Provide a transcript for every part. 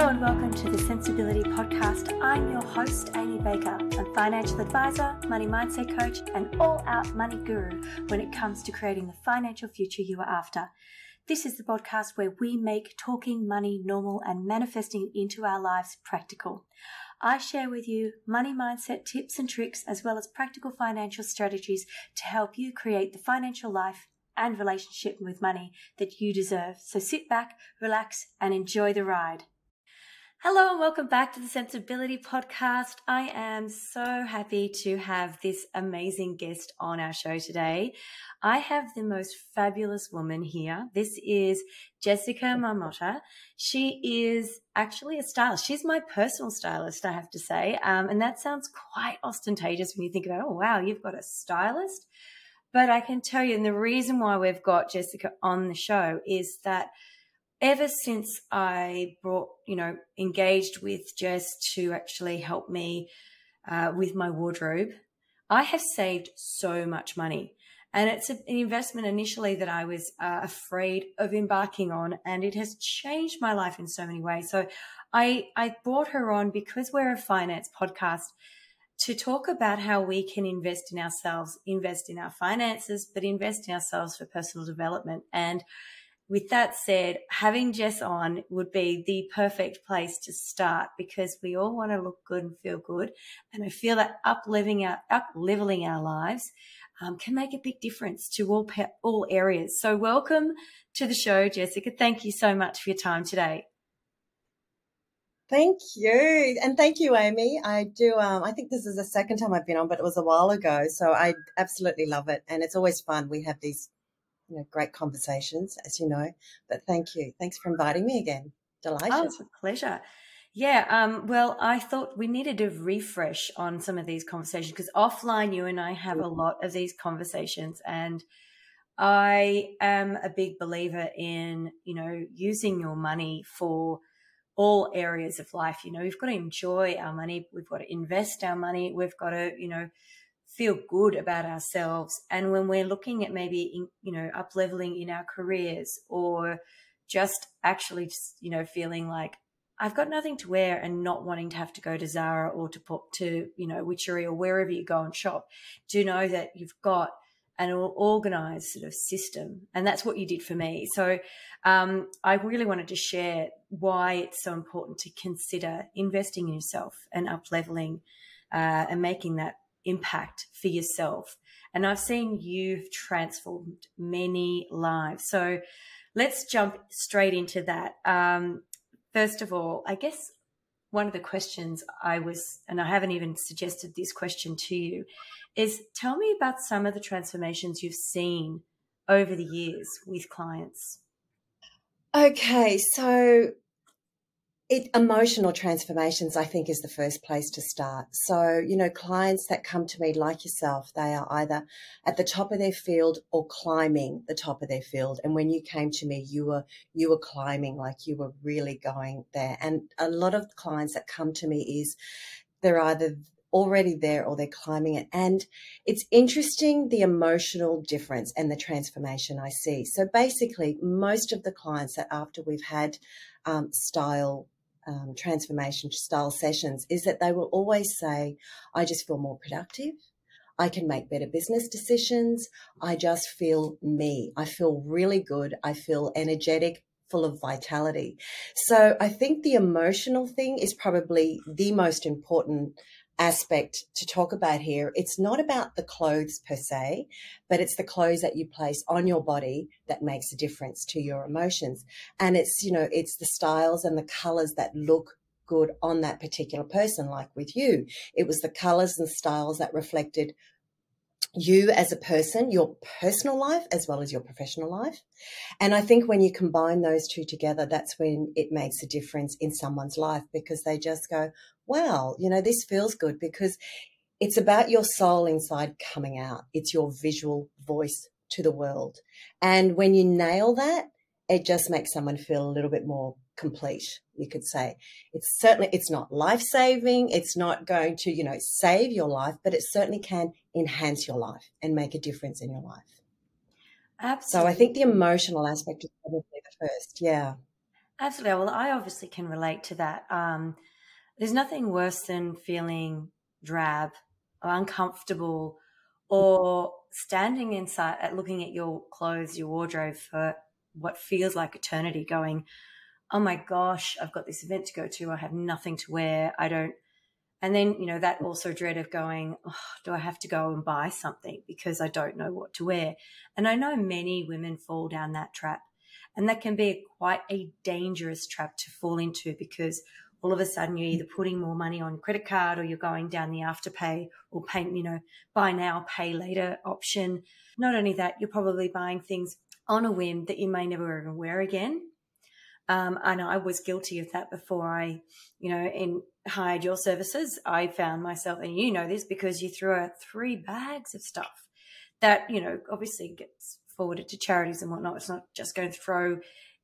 Hello and welcome to the Centsability Podcast. I'm your host, Amy Baker. I'm financial advisor, money mindset coach, and all out money guru when it comes to creating the financial future you are after. This is the podcast where we make talking money normal and manifesting it into our lives practical. I share with you money mindset tips and tricks as well as practical financial strategies to help you create the financial life and relationship with money that you deserve. So sit back, relax, and enjoy the ride. Hello and welcome back to the Centsability Podcast. I am so happy to have this amazing guest on our show today. I have the most fabulous woman here. This is Gessica Marmotta. She is actually a stylist. She's my personal stylist, I have to say. Um, and that sounds quite ostentatious when you think about, oh, wow, you've got a stylist. But I can tell you, and the reason why we've got Gessica on the show is that ever since I brought, you know, engaged with Jess to actually help me uh, with my wardrobe, I have saved so much money. And it's an investment initially that I was uh, afraid of embarking on, and it has changed my life in so many ways. So I, I brought her on because we're a finance podcast to talk about how we can invest in ourselves, invest in our finances, but invest in ourselves for personal development. And with that said, having Jess on would be the perfect place to start because we all want to look good and feel good. And I feel that up leveling our, up leveling our lives um, can make a big difference to all, all areas. So welcome to the show, Gessica. Thank you so much for your time today. Thank you. And thank you, Amy. I do, um, I think this is the second time I've been on, but it was a while ago. So I absolutely love it. And it's always fun. We have these you know, great conversations, as you know. But thank you. Thanks for inviting me again. Delighted. Oh, it's a pleasure. Yeah. Um, well, I thought we needed a refresh on some of these conversations because offline, you and I have a lot of these conversations, and I am a big believer in you know using your money for all areas of life. You know, we've got to enjoy our money, we've got to invest our money, we've got to you know feel good about ourselves. And when we're looking at maybe, in, you know, up leveling in our careers or just actually, just, you know, feeling like I've got nothing to wear and not wanting to have to go to Zara or to put to, you know, Witchery or wherever you go and shop, do know that you've got an organized sort of system. And that's what you did for me. So um, I really wanted to share why it's so important to consider investing in yourself and up leveling uh, and making that impact for yourself. And I've seen you've transformed many lives. So let's jump straight into that. Um, first of all, I guess one of the questions I was, and I haven't even suggested this question to you, is tell me about some of the transformations you've seen over the years with clients. Okay, so it emotional transformations i think is the first place to start. So you know clients that come to me like yourself they are either at the top of their field or climbing the top of their field. And when you came to me you were you were climbing like you were really going there. And a lot of clients that come to me is they're either already there or they're climbing it. And it's interesting the emotional difference and the transformation i see. So basically most of the clients that after we've had um, style um, transformation style sessions is that they will always say, I just feel more productive. I can make better business decisions. I just feel me. I feel really good. I feel energetic, full of vitality. So I think the emotional thing is probably the most important aspect to talk about here. It's not about the clothes per se, but it's the clothes that you place on your body that makes a difference to your emotions. And it's, you know, it's the styles and the colors that look good on that particular person, like with you. It was the colors and styles that reflected you as a person, your personal life as well as your professional life. And I think when you combine those two together, that's when it makes a difference in someone's life because they just go, wow, you know, this feels good because it's about your soul inside coming out. It's your visual voice to the world. And when you nail that, it just makes someone feel a little bit more complete you could say it's certainly it's not life saving it's not going to you know save your life but it certainly can enhance your life and make a difference in your life absolutely so i think the emotional aspect is probably the first yeah Absolutely. Well, I obviously can relate to that. Um, there's nothing worse than feeling drab or uncomfortable or standing inside at looking at your clothes, your wardrobe for what feels like eternity, going, Oh my gosh, I've got this event to go to. I have nothing to wear. I don't. And then, you know, that also dread of going, oh, do I have to go and buy something because I don't know what to wear? And I know many women fall down that trap. And that can be quite a dangerous trap to fall into because all of a sudden you're either putting more money on credit card or you're going down the afterpay or pay, you know, buy now, pay later option. Not only that, you're probably buying things on a whim that you may never even wear again. Um, and I was guilty of that before I, you know, in hired your services. I found myself, and you know this because you threw out three bags of stuff that, you know, obviously gets forwarded to charities and whatnot. It's not just going to throw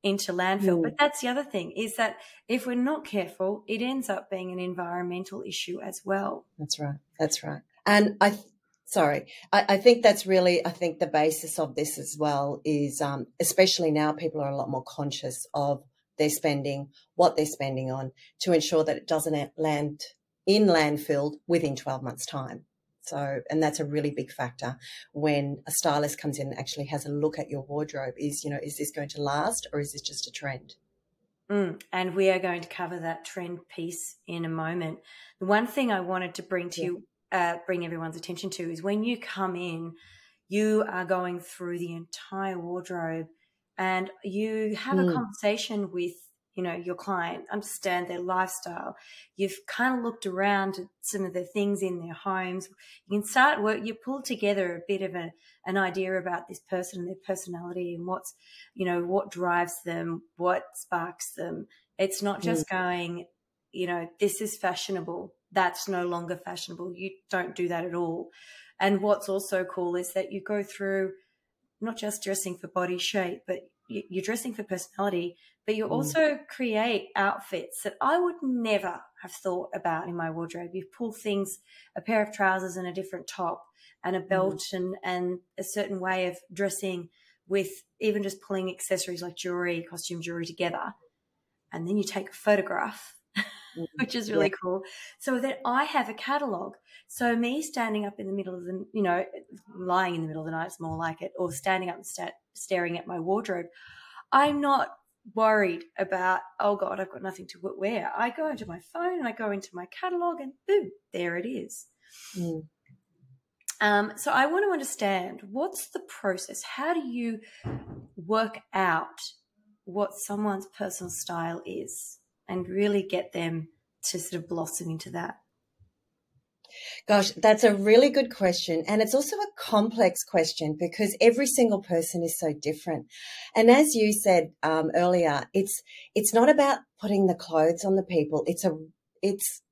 into landfill. Mm. But that's the other thing is that if we're not careful, it ends up being an environmental issue as well. That's right. That's right. And I, sorry, I, I think that's really, I think the basis of this as well is, um, especially now, people are a lot more conscious of their spending, what they're spending on, to ensure that it doesn't land in landfill within 12 months' time. So, and that's a really big factor when a stylist comes in and actually has a look at your wardrobe is, you know, is this going to last or is this just a trend? Mm, and we are going to cover that trend piece in a moment. The one thing I wanted to bring to yeah. you, uh, bring everyone's attention to is when you come in, you are going through the entire wardrobe and you have mm. a conversation with you know your client understand their lifestyle. You've kind of looked around at some of the things in their homes. You can start work you pull together a bit of a, an idea about this person and their personality and what's you know what drives them what sparks them. It's not just mm. going you know this is fashionable. That's no longer fashionable. You don't do that at all. And what's also cool is that you go through not just dressing for body shape but you're dressing for personality but you mm. also create outfits that I would never have thought about in my wardrobe. You pull things, a pair of trousers and a different top and a belt mm. and, and a certain way of dressing with even just pulling accessories like jewelry, costume jewelry together. And then you take a photograph, mm. which is really yeah. cool. So that I have a catalog. So me standing up in the middle of the, you know, lying in the middle of the night is more like it, or standing up and st- staring at my wardrobe. I'm not worried about, oh God, I've got nothing to wear. I go into my phone and I go into my catalog and boom, there it is. Mm. Um, so I want to understand what's the process? How do you work out what someone's personal style is and really get them to sort of blossom into that? Gosh, that's a really good question. And it's also a complex question because every single person is so different. And as you said um, earlier, it's, it's not about putting the clothes on the people. It's a, it's,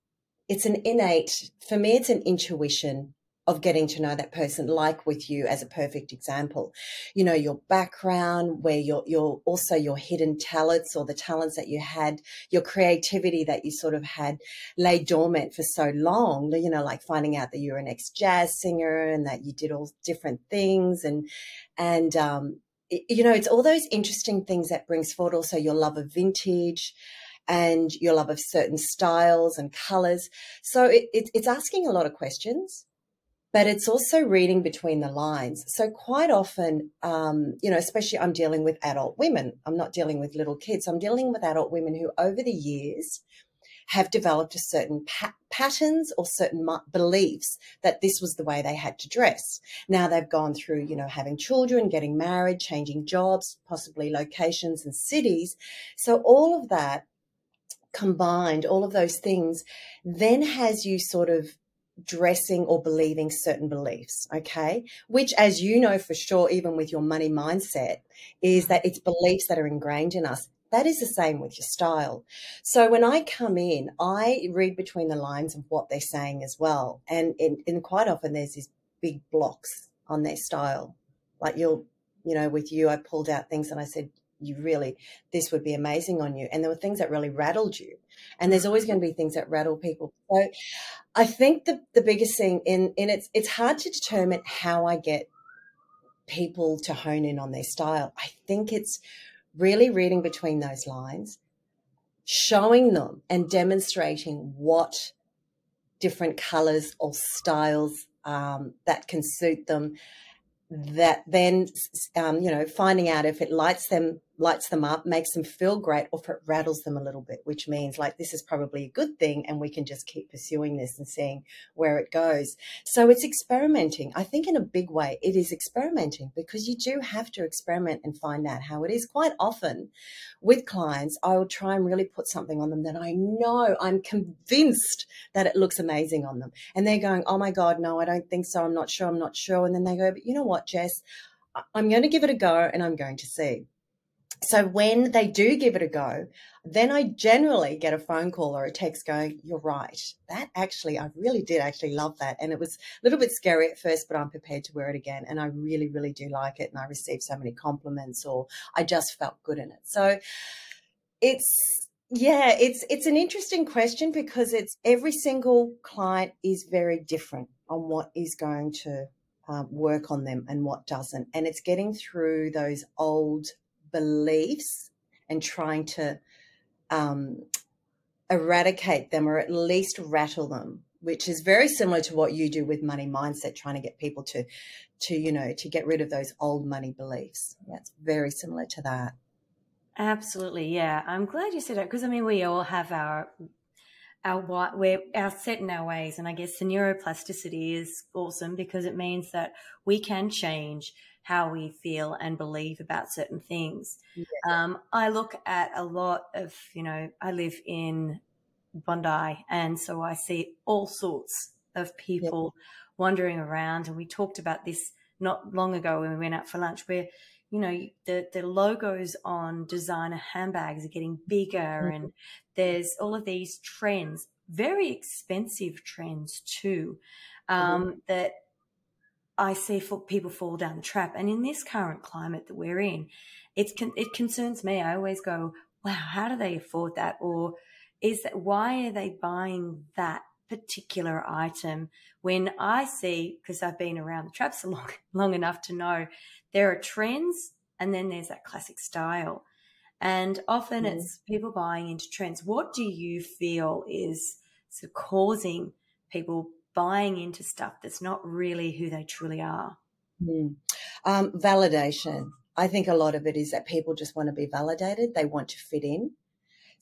it's an innate, for me, it's an intuition of getting to know that person, like with you as a perfect example. You know, your background, where your, your, also your hidden talents or the talents that you had, your creativity that you sort of had lay dormant for so long, you know, like finding out that you're an ex jazz singer and that you did all different things and, and, um, you know, it's all those interesting things that brings forward also your love of vintage, and your love of certain styles and colors. So it, it, it's asking a lot of questions but it's also reading between the lines. So quite often, um, you know, especially I'm dealing with adult women. I'm not dealing with little kids. I'm dealing with adult women who, over the years, have developed a certain pa- patterns or certain beliefs that this was the way they had to dress. Now they've gone through, you know, having children, getting married, changing jobs, possibly locations and cities. So all of that combined, all of those things, then has you sort of dressing or believing certain beliefs, okay? Which, as you know for sure, even with your money mindset, is mm-hmm. that it's beliefs that are ingrained in us. That is the same with your style. So when I come in, I read between the lines of what they're saying as well. And, and, and quite often there's these big blocks on their style. Like you'll, you know, with you, I pulled out things and I said, you really, this would be amazing on you. And there were things that really rattled you. And there's always going to be things that rattle people. So I think the, the biggest thing in, in it's, it's hard to determine how I get people to hone in on their style. I think it's really reading between those lines, showing them and demonstrating what different colors or styles um, that can suit them that then um, you know finding out if it lights them lights them up makes them feel great or if it rattles them a little bit which means like this is probably a good thing and we can just keep pursuing this and seeing where it goes. So it's experimenting. I think in a big way it is experimenting because you do have to experiment and find out how it is. Quite often with clients i will try and really put something on them that i know i'm convinced that it looks amazing on them. And they're going oh my god no i don't think so i'm not sure i'm not sure. And then they go but you know what jess? I'm going to give it a go and i'm going to see so when they do give it a go, then I generally get a phone call or a text going, You're right. That actually, I really did actually love that. And it was a little bit scary at first, but I'm prepared to wear it again. And I really, really do like it. And I received so many compliments or I just felt good in it. So it's, yeah, it's it's an interesting question because it's every single client is very different on what is going to um, work on them and what doesn't, and it's getting through those old beliefs and trying to um, eradicate them or at least rattle them which is very similar to what you do with money mindset trying to get people to to you know to get rid of those old money beliefs. That's very similar to that. Absolutely yeah. I'm glad you said that because i mean we all have our our we're our set in our ways and i guess the neuroplasticity is awesome because it means that we can change how we feel and believe about certain things. Yeah. Um, I look at a lot of, you know, I live in Bondi, and so I see all sorts of people yeah. wandering around. And we talked about this not long ago when we went out for lunch, where you know the the logos on designer handbags are getting bigger, mm-hmm. and there's all of these trends, very expensive trends too, um, mm-hmm. that I see people fall down the trap. And in this current climate that we're in, it's it concerns me. I always go, wow, how do they afford that? Or is that why are they buying that particular item when I see, because I've been around the traps long, long enough to know there are trends and then there's that classic style. And often mm. it's people buying into trends. What do you feel is sort of causing people buying into stuff that's not really who they truly are? Mm. Um, validation. I think a lot of it is that people just want to be validated. They want to fit in.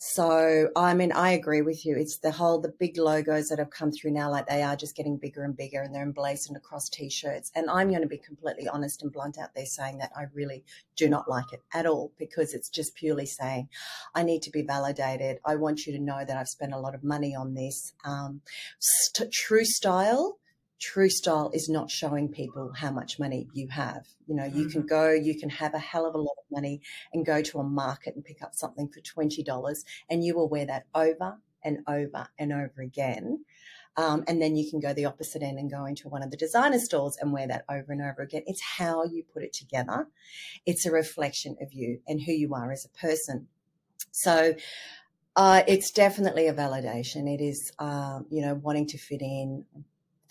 So, I mean, I agree with you. It's the whole, the big logos that have come through now, like they are just getting bigger and bigger and they're emblazoned across t shirts. And I'm going to be completely honest and blunt out there saying that I really do not like it at all because it's just purely saying, I need to be validated. I want you to know that I've spent a lot of money on this. Um, st- true style true style is not showing people how much money you have. You know, you can mm-hmm. go, you can have a hell of a lot of money and go to a market and pick up something for $20 and you will wear that over and over and over again. Um, and then you can go the opposite end and go into one of the designer stores and wear that over and over again. It's how you put it together. It's a reflection of you and who you are as a person. So, uh, it's definitely a validation. It is, um, you know, wanting to fit in,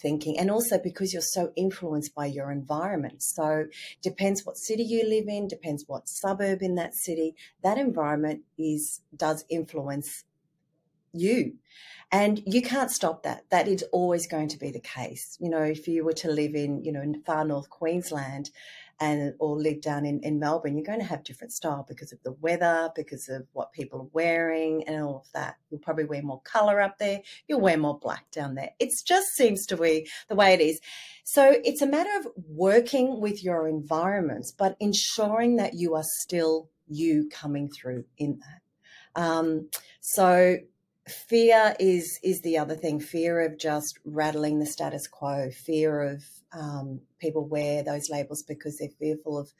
thinking and also because you're so influenced by your environment. So depends what city you live in depends what suburb in that city that environment is does influence you. And you can't stop that. That is always going to be the case. You know if you were to live in you know in far north queensland and or live down in, in Melbourne, you're going to have different style because of the weather, because of what people are wearing and all of that. You'll probably wear more color up there. You'll wear more black down there. It just seems to be the way it is. So it's a matter of working with your environments, but ensuring that you are still you coming through in that. Um, so fear is is the other thing fear of just rattling the status quo fear of um, people wear those labels because they're fearful of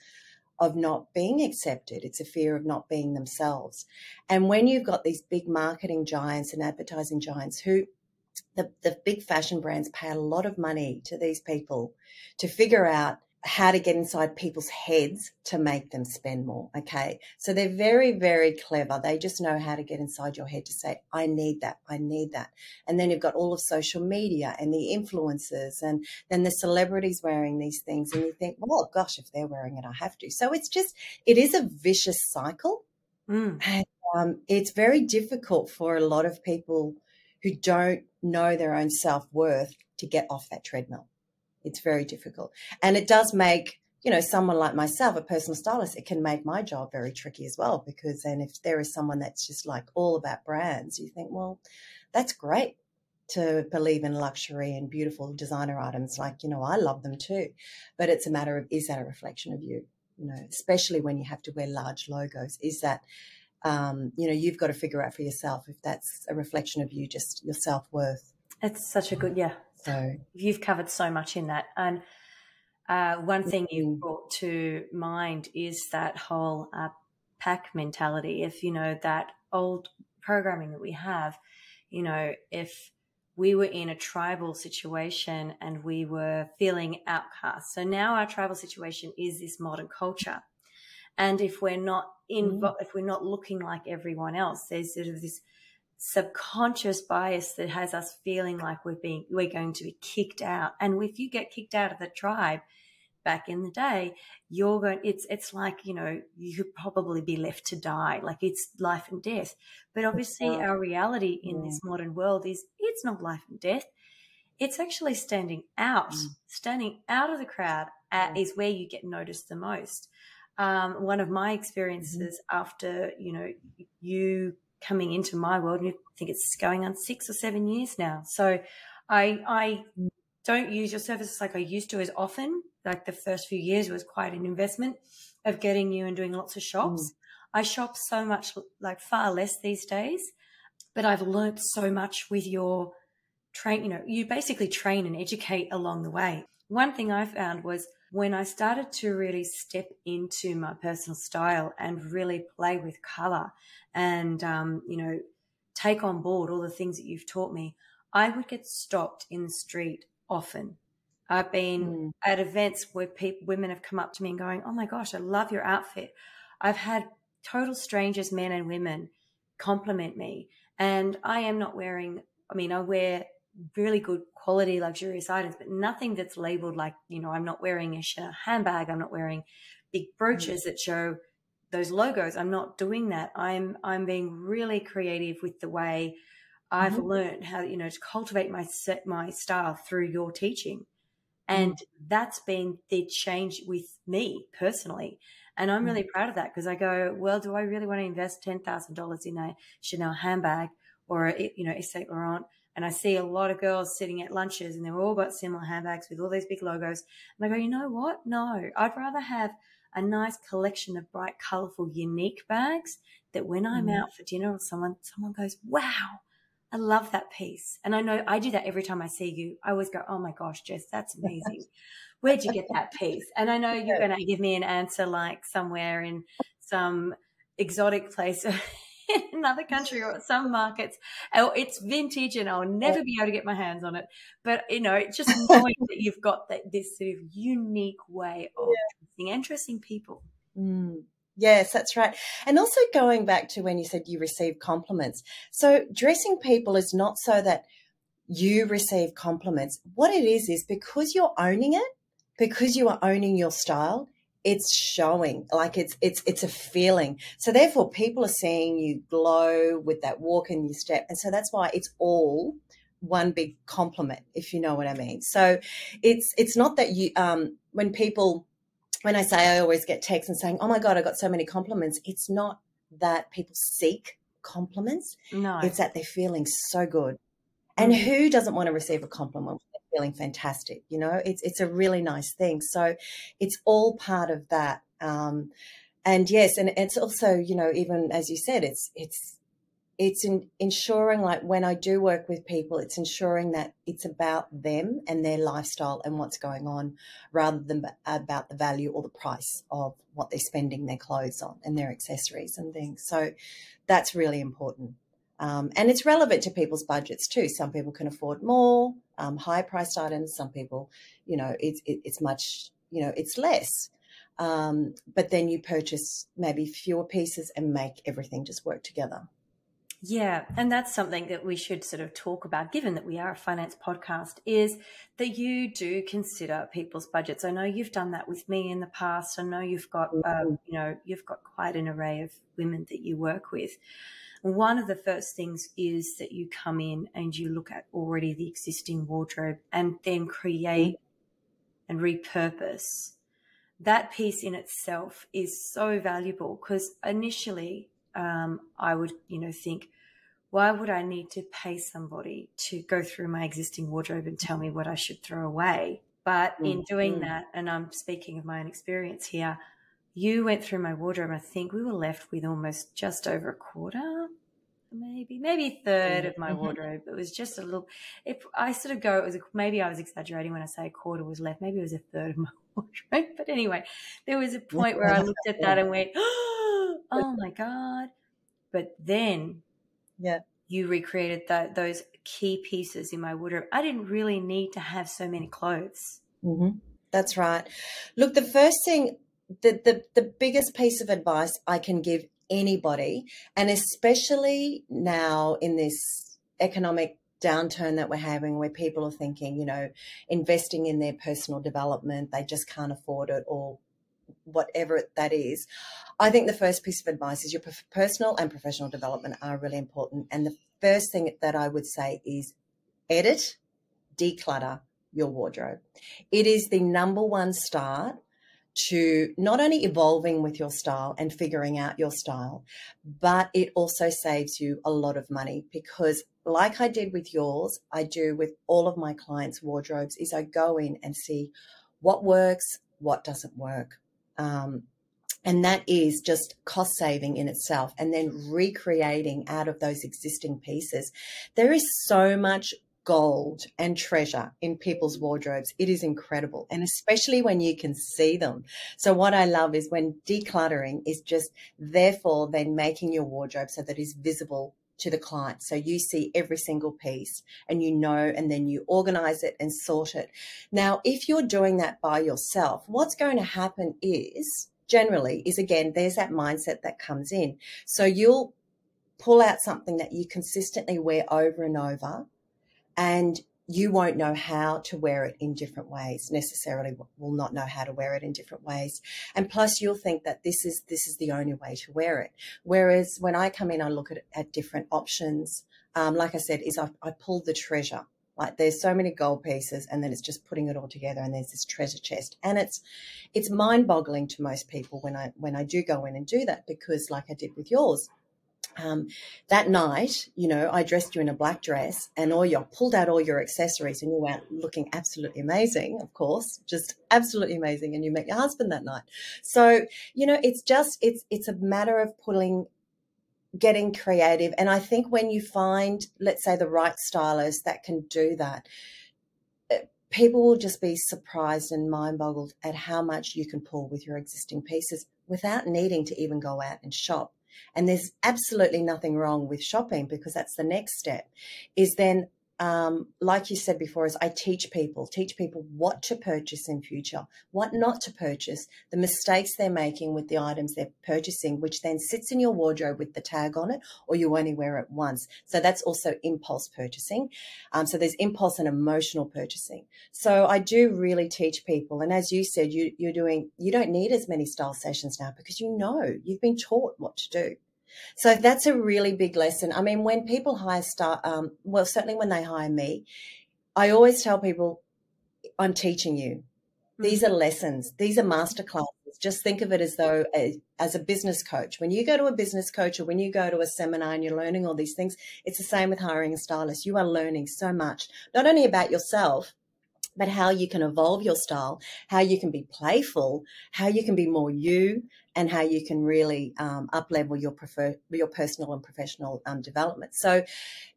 of not being accepted. It's a fear of not being themselves. And when you've got these big marketing giants and advertising giants who the, the big fashion brands pay a lot of money to these people to figure out how to get inside people's heads to make them spend more. Okay. So they're very, very clever. They just know how to get inside your head to say, I need that. I need that. And then you've got all of social media and the influencers and then the celebrities wearing these things. And you think, well, gosh, if they're wearing it, I have to. So it's just, it is a vicious cycle. Mm. And um, it's very difficult for a lot of people who don't know their own self worth to get off that treadmill. It's very difficult. And it does make, you know, someone like myself, a personal stylist, it can make my job very tricky as well. Because then if there is someone that's just like all about brands, you think, well, that's great to believe in luxury and beautiful designer items. Like, you know, I love them too. But it's a matter of is that a reflection of you? You know, especially when you have to wear large logos. Is that um, you know, you've got to figure out for yourself if that's a reflection of you, just your self worth. It's such a good, yeah. So you've covered so much in that. And uh, one thing you mm-hmm. brought to mind is that whole uh, pack mentality. If, you know, that old programming that we have, you know, if we were in a tribal situation and we were feeling outcast. So now our tribal situation is this modern culture. And if we're not in, mm. if we're not looking like everyone else, there's sort of this subconscious bias that has us feeling like we're being, we're going to be kicked out. And if you get kicked out of the tribe, back in the day, you're going, it's, it's like, you know, you could probably be left to die. Like it's life and death. But obviously our reality in yeah. this modern world is it's not life and death. It's actually standing out, mm. standing out of the crowd at, is where you get noticed the most um, one of my experiences mm-hmm. after you know you coming into my world. And I think it's going on six or seven years now. So I I don't use your services like I used to as often. Like the first few years was quite an investment of getting you and doing lots of shops. Mm. I shop so much, like far less these days, but I've learnt so much with your train. You know, you basically train and educate along the way. One thing I found was when I started to really step into my personal style and really play with color and, um, you know, take on board all the things that you've taught me, I would get stopped in the street often. I've been mm. at events where people, women have come up to me and going, "Oh my gosh, I love your outfit." I've had total strangers, men and women, compliment me, and I am not wearing. I mean, I wear really good quality luxurious items, but nothing that's labeled like, you know, I'm not wearing a Chanel handbag, I'm not wearing big brooches mm. that show those logos. I'm not doing that. I'm I'm being really creative with the way I've mm-hmm. learned how, you know, to cultivate my set my style through your teaching. And mm. that's been the change with me personally. And I'm really mm. proud of that because I go, well, do I really want to invest $10,000 in a Chanel handbag or, a, you know, a Saint Laurent and I see a lot of girls sitting at lunches and they've all got similar handbags with all these big logos. And I go, you know what? No, I'd rather have a nice collection of bright, colorful, unique bags that when I'm mm. out for dinner or someone, someone goes, wow, I love that piece. And I know I do that every time I see you. I always go, oh my gosh, Jess, that's amazing. Where'd you get that piece? And I know you're going to give me an answer like somewhere in some exotic place in another country or some markets. Oh, it's vintage and I'll never be able to get my hands on it. But, you know, it's just knowing that you've got that, this sort of unique way of yeah. interesting people. Mm. Yes, that's right. And also going back to when you said you receive compliments. So dressing people is not so that you receive compliments. What it is, is because you're owning it, because you are owning your style, it's showing like it's it's it's a feeling. So therefore people are seeing you glow with that walk and you step and so that's why it's all one big compliment if you know what i mean. So it's it's not that you um when people when i say i always get texts and saying oh my god i got so many compliments it's not that people seek compliments. No. It's that they're feeling so good. And mm-hmm. who doesn't want to receive a compliment feeling fantastic. You know, it's it's a really nice thing. So it's all part of that. Um, and yes, and it's also you know even as you said, it's it's it's in ensuring like when I do work with people, it's ensuring that it's about them and their lifestyle and what's going on, rather than about the value or the price of what they're spending their clothes on and their accessories and things. So that's really important. Um, and it's relevant to people's budgets too. Some people can afford more um, high priced items. Some people, you know, it's it, it's much, you know, it's less. Um, but then you purchase maybe fewer pieces and make everything just work together. Yeah, and that's something that we should sort of talk about, given that we are a finance podcast, is that you do consider people's budgets. I know you've done that with me in the past. I know you've got, um, you know, you've got quite an array of women that you work with. One of the first things is that you come in and you look at already the existing wardrobe and then create and repurpose. That piece in itself is so valuable because initially um, I would, you know, think, why would I need to pay somebody to go through my existing wardrobe and tell me what I should throw away? But mm-hmm. in doing mm. that, and I'm speaking of my own experience here, you went through my wardrobe. I think we were left with almost just over a quarter, maybe, maybe a third of my mm-hmm. wardrobe. It was just a little, if I sort of go, it was a, maybe I was exaggerating when I say a quarter was left. Maybe it was a third of my wardrobe. But anyway, there was a point where I looked at that and went, oh my God. But then yeah, you recreated that, those key pieces in my wardrobe. I didn't really need to have so many clothes. Mm-hmm. That's right. Look, the first thing, the, the, the biggest piece of advice I can give anybody, and especially now in this economic downturn that we're having where people are thinking, you know, investing in their personal development, they just can't afford it or whatever that is. I think the first piece of advice is your personal and professional development are really important. And the first thing that I would say is edit, declutter your wardrobe. It is the number one start to not only evolving with your style and figuring out your style, but it also saves you a lot of money because like I did with yours, I do with all of my clients' wardrobes is I go in and see what works, what doesn't work. Um, and that is just cost saving in itself and then recreating out of those existing pieces. There is so much gold and treasure in people's wardrobes. It is incredible. And especially when you can see them. So what I love is when decluttering is just therefore then making your wardrobe so that is visible to the client. So you see every single piece and you know, and then you organize it and sort it. Now, if you're doing that by yourself, what's going to happen is generally is again, there's that mindset that comes in. So you'll pull out something that you consistently wear over and over and you won't know how to wear it in different ways necessarily will not know how to wear it in different ways. And plus you'll think that this is this is the only way to wear it. Whereas when i come in i look at, at different options. Um, like i said is I, I pull the treasure. Like there's so many gold pieces and then it's just putting it all together and there's this treasure chest. And it's it's mind boggling to most people when i when i do go in and do that because like i did with yours um, that night, you know, I dressed you in a black dress and all your pulled out all your accessories and you went looking absolutely amazing, of course, just absolutely amazing. And you met your husband that night. So, you know, it's just, it's, it's a matter of pulling getting creative. And I think when you find, let's say, the right stylist that can do that, eh, people will just be surprised and mind boggled at how much you can pull with your existing pieces without needing to even go out and shop. And there's absolutely nothing wrong with shopping because that's the next step is then um, like you said before, is I teach people, teach people what to purchase in future, what not to purchase, the mistakes they're making with the items they're purchasing, which then sits in your wardrobe with the tag on it, or you only wear it once. So that's also impulse purchasing. Um, so there's impulse and emotional purchasing. So I do really teach people, and as you said, you, you're doing, you don't need as many style sessions now because you know you've been taught what to do. So that's a really big lesson. I mean, when people hire star, um, well, certainly when they hire me, I always tell people, I'm teaching you. These mm-hmm. are lessons. These are master classes. Just think of it as though a, as a business coach. When you go to a business coach or when you go to a seminar and you're learning all these things, it's the same with hiring a stylist. You are learning so much, not only about yourself, but how you can evolve your style, how you can be playful, how you can be more you, and how you can really um, up level your prefer your personal and professional um, development. So,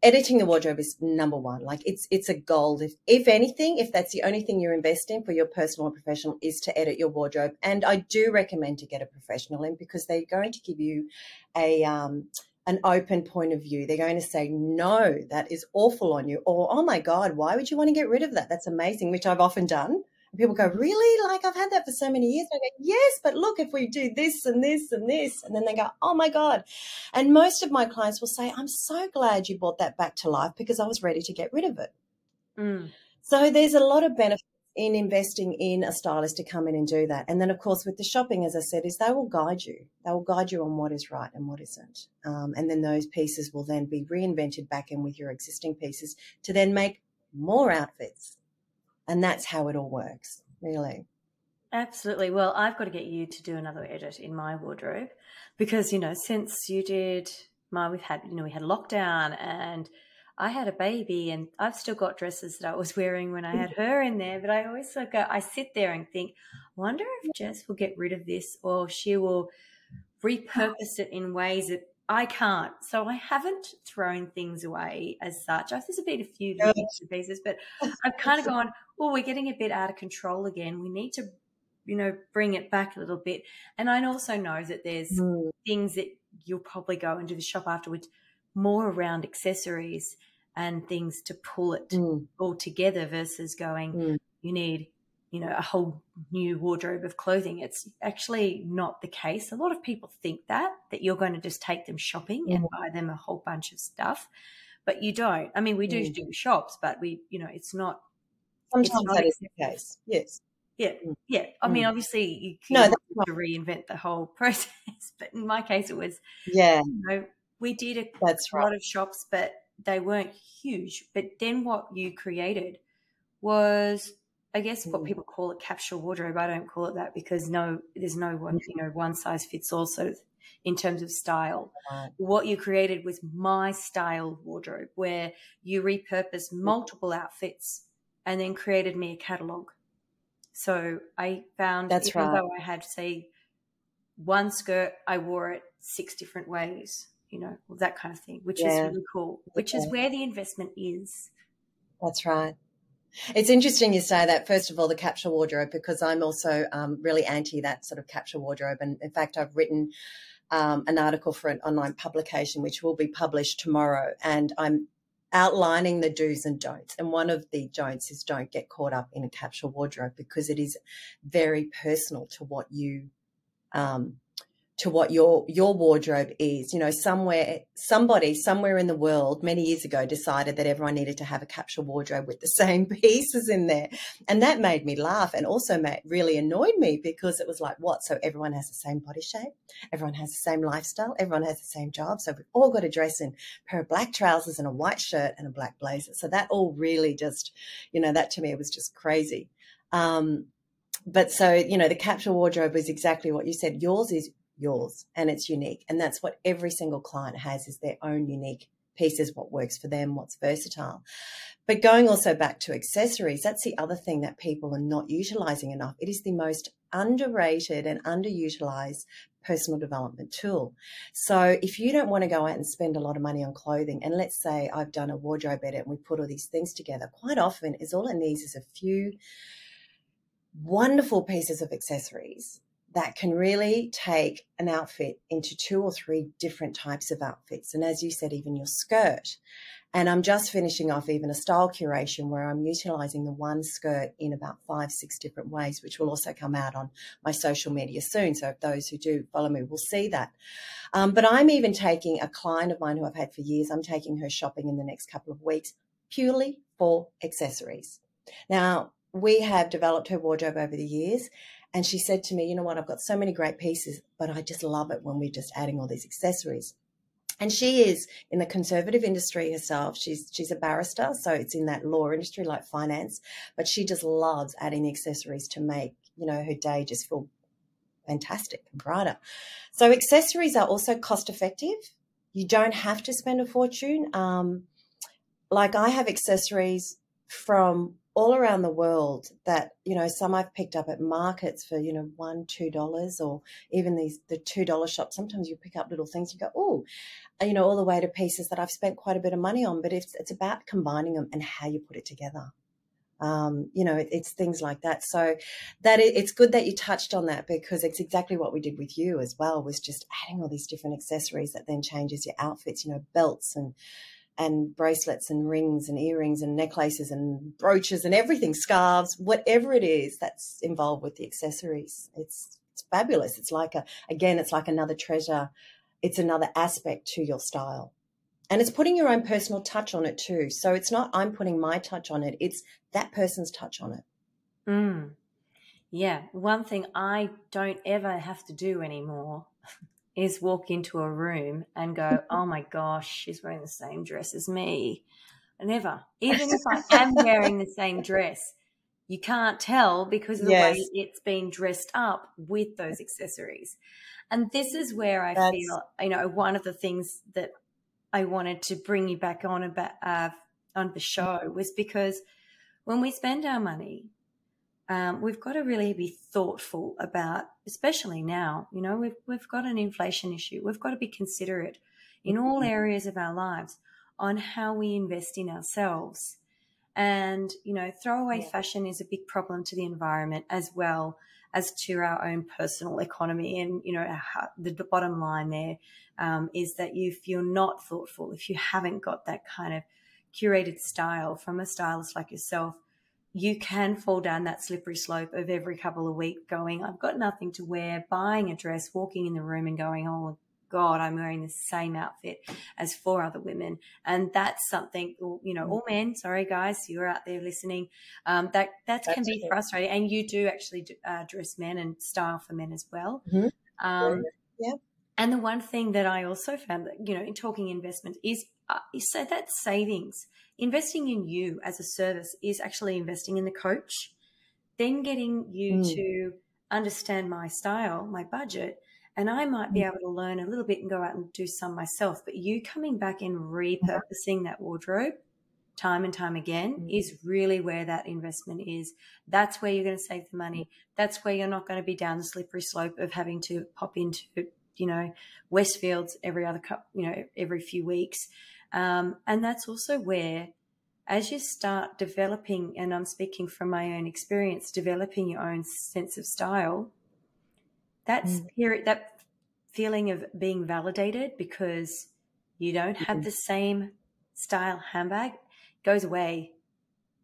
editing the wardrobe is number one. Like it's it's a gold. If if anything, if that's the only thing you're investing for your personal and professional is to edit your wardrobe, and I do recommend to get a professional in because they're going to give you a um, an open point of view. They're going to say, no, that is awful on you. Or, oh my God, why would you want to get rid of that? That's amazing, which I've often done. People go, really? Like I've had that for so many years. I go, yes, but look, if we do this and this and this, and then they go, oh my God. And most of my clients will say, I'm so glad you brought that back to life because I was ready to get rid of it. Mm. So there's a lot of benefits in investing in a stylist to come in and do that. And then, of course, with the shopping, as I said, is they will guide you. They will guide you on what is right and what isn't. Um, and then those pieces will then be reinvented back in with your existing pieces to then make more outfits. And that's how it all works, really. Absolutely. Well, I've got to get you to do another edit in my wardrobe because, you know, since you did my, we've had, you know, we had lockdown and I had a baby and I've still got dresses that I was wearing when I had mm-hmm. her in there, but I always like I sit there and think, I wonder if Jess will get rid of this or she will repurpose it in ways that I can't. So I haven't thrown things away as such. I've just been a few pieces, but I've kind of gone, oh, we're getting a bit out of control again. We need to, you know, bring it back a little bit. And I also know that there's mm. things that you'll probably go into the shop afterwards more around accessories and things to pull it mm. all together versus going, mm. you need, you know, a whole new wardrobe of clothing. It's actually not the case. A lot of people think that, that you're going to just take them shopping and buy them a whole bunch of stuff, but you don't. I mean, we do mm. do shops, but we, you know, it's not. Sometimes it's not that is the case. Yes. Yeah, mm. yeah. I mean, mm. obviously, you can no, to reinvent the whole process, but in my case, it was yeah. You know, we did a, That's a right. lot of shops, but they weren't huge. But then what you created was, I guess, what mm. people call a capsule wardrobe. I don't call it that because no, there's no one, you know, one size fits all. So in terms of style, right. what you created was my style wardrobe, where you repurposed multiple outfits and then created me a catalog. So I found, That's even right. though I had, say, one skirt, I wore it six different ways you know, that kind of thing, which yeah. is really cool, which is where the investment is. That's right. It's interesting you say that, first of all, the capsule wardrobe, because I'm also um, really anti that sort of capsule wardrobe. And in fact, I've written um, an article for an online publication, which will be published tomorrow. And I'm outlining the do's and don'ts. And one of the don'ts is don't get caught up in a capsule wardrobe because it is very personal to what you um, to what your your wardrobe is. You know, somewhere somebody somewhere in the world many years ago decided that everyone needed to have a capsule wardrobe with the same pieces in there, and that made me laugh and also made, really annoyed me because it was like, what? So everyone has the same body shape, everyone has the same lifestyle, everyone has the same job, so we've all got a dress in a pair of black trousers and a white shirt and a black blazer. So that all really just, you know, that to me was just crazy. Um, but so you know the capsule wardrobe is exactly what you said yours is yours and it's unique. And that's what every single client has is their own unique pieces, what works for them, what's versatile. But going also back to accessories, that's the other thing that people are not utilizing enough. It is the most underrated and underutilized personal development tool. So if you don't want to go out and spend a lot of money on clothing, and let's say I've done a wardrobe edit and we put all these things together, quite often is all it needs is a few wonderful pieces of accessories that can really take an outfit into two or three different types of outfits. And as you said, even your skirt. And I'm just finishing off even a style curation where I'm utilizing the one skirt in about five, six different ways, which will also come out on my social media soon. So those who do follow me will see that. Um, but I'm even taking a client of mine who I've had for years, I'm taking her shopping in the next couple of weeks purely for accessories. Now, we have developed her wardrobe over the years and she said to me, You know what? I've got so many great pieces, but I just love it when we're just adding all these accessories. And she is in the conservative industry herself. She's she's a barrister, so it's in that law industry like finance. But she just loves adding the accessories to make you know her day just feel fantastic and brighter. So accessories are also cost effective. You don't have to spend a fortune. Um, like I have accessories from all around the world that you know some I've picked up at markets for you know one two dollars or even these the two dollar shops. Sometimes you pick up little things you go oh, you know all the way to pieces that I've spent quite a bit of money on. But it's it's about combining them and how you put it together. Um, you know, it, it's things like that. So that it, it's good that you touched on that because it's exactly what we did with you as well. Was just adding all these different accessories that then changes your outfits. You know, belts and and bracelets and rings and earrings and necklaces and brooches and everything, scarves, whatever it is that's involved with the accessories. It's it's fabulous. It's like a again, it's like another treasure. It's another aspect to your style. And it's putting your own personal touch on it too. So it's not I'm putting my touch on it, it's that person's touch on it. Mm. Yeah. One thing I don't ever have to do anymore is walk into a room and go, oh my gosh, she's wearing the same dress as me. Never. Even if I am wearing the same dress, you can't tell because of the yes. way it's been dressed up with those accessories. And this is where I That's... feel, you know, one of the things that I wanted to bring you back on about uh, on the show was because when we spend our money, um, we've got to really be thoughtful about, especially now. You know, we've we've got an inflation issue. We've got to be considerate in all mm-hmm. areas of our lives on how we invest in ourselves. And you know, throwaway yeah. fashion is a big problem to the environment as well as to our own personal economy. And you know, the bottom line there um, is that if you're not thoughtful, if you haven't got that kind of curated style from a stylist like yourself, you can fall down that slippery slope of every couple of weeks going, I've got nothing to wear, buying a dress, walking in the room and going, oh God, I'm wearing the same outfit as four other women. And that's something, you know, all men, sorry guys, you're out there listening, um, that, that that's can be frustrating. And you do actually uh, dress men and style for men as well. Mm-hmm. Um, yeah. And the one thing that I also found that, you know, in talking investment is, uh, so that's savings investing in you as a service is actually investing in the coach, then getting you mm. to understand my style, my budget, and I might be hmm. able to learn a little bit and go out and do some myself. But you coming back and repurposing that wardrobe time and time again mm. is really where that investment is. That's where you're going to save the money. That's where you're not going to be down the slippery slope of having to pop into, you know, Westfields every other cup, you know, every few weeks. Um, and that's also where, as you start developing, and I'm speaking from my own experience, developing your own sense of style, that mm. that feeling of being validated because you don't have mm. the same style handbag goes away.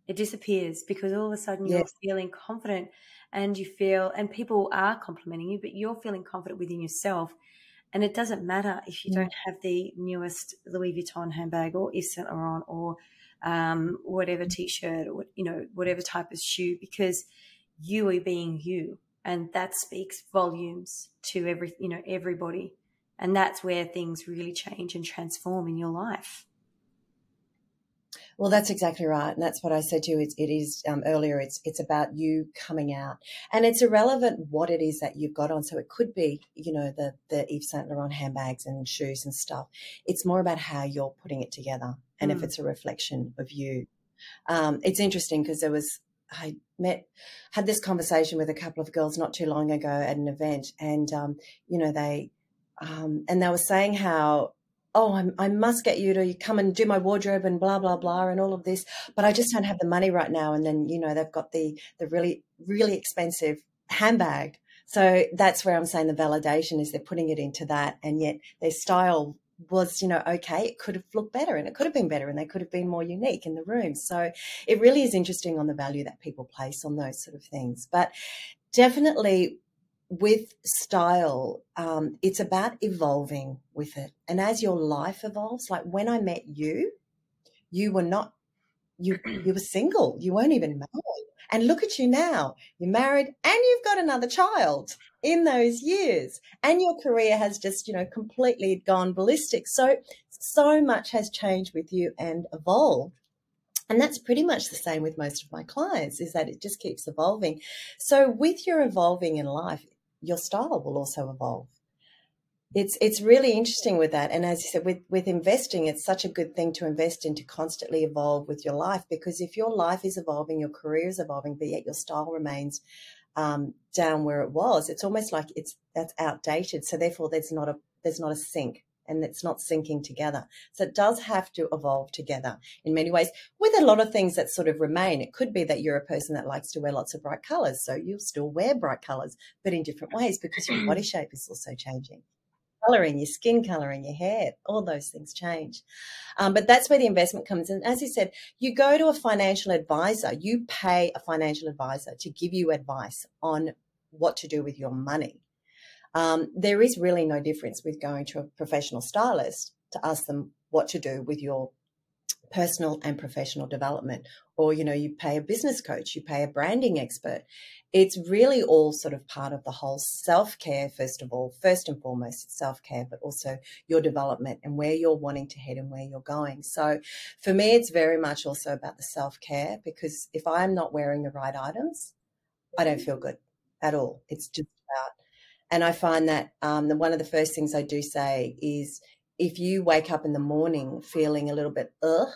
It disappears because all of a sudden you're feeling confident and you feel, and people are complimenting you, but you're feeling confident within yourself. And it doesn't matter if you don't have the newest Louis Vuitton handbag or Yves Saint Laurent or um, whatever t-shirt or you know whatever type of shoe, because you are being you, and that speaks volumes to every you know everybody, and that's where things really change and transform in your life. Well, that's exactly right, and that's what I said to you. It's, it is um, earlier. It's it's about you coming out, and it's irrelevant what it is that you've got on. So it could be, you know, the the Yves Saint Laurent handbags and shoes and stuff. It's more about how you're putting it together, and mm. if it's a reflection of you. Um, it's interesting because there was I met had this conversation with a couple of girls not too long ago at an event, and um, you know they um, and they were saying how oh, I'm, i must get you to come and do my wardrobe and blah blah blah and all of this, but I just don't have the money right now. And then you know they've got the the really really expensive handbag. So that's where I'm saying the validation is they're putting it into that, and yet their style was you know okay it could have looked better and it could have been better and they could have been more unique in the room so it really is interesting on the value that people place on those sort of things but definitely with style, um, it's about evolving with it. And as your life evolves, like when I met you, you were not, you, you were single. You weren't even married. And look at you now. You're married and you've got another child in those years. And your career has just, you know, completely gone ballistic. So, so much has changed with you and evolved. And that's pretty much the same with most of my clients is that it just keeps evolving. So with your evolving in life, your style will also evolve. It's it's really interesting with that, and as you said, with with investing, it's such a good thing to invest in to constantly evolve with your life because if your life is evolving, your career is evolving, but yet your style remains um, down where it was, it's almost like it's that's outdated. So therefore, there's not a there's not a sync and it's not syncing together. So it does have to evolve together in many ways with a lot of things that sort of remain. It could be that you're a person that likes to wear lots of bright colors. So you'll still wear bright colors, but in different ways because your body shape is also changing. coloring, your skin coloring, your hair, all those things change. Um, but that's where the investment comes in. As you said, you go to a financial advisor, you pay a financial advisor to give you advice on what to do with your money. Um, there is really no difference with going to a professional stylist to ask them what to do with your personal and professional development. Or you know you pay a business coach you pay a branding expert. It's really all sort of part of the whole self-care first of all first and foremost it's self-care but also your development and where you're wanting to head and where you're going. So for me it's very much also about the self-care because if i'm not wearing the right items i don't feel good at all. It's just about and i find that um, the, one of the first things i do say is if you wake up in the morning feeling a little bit ugh,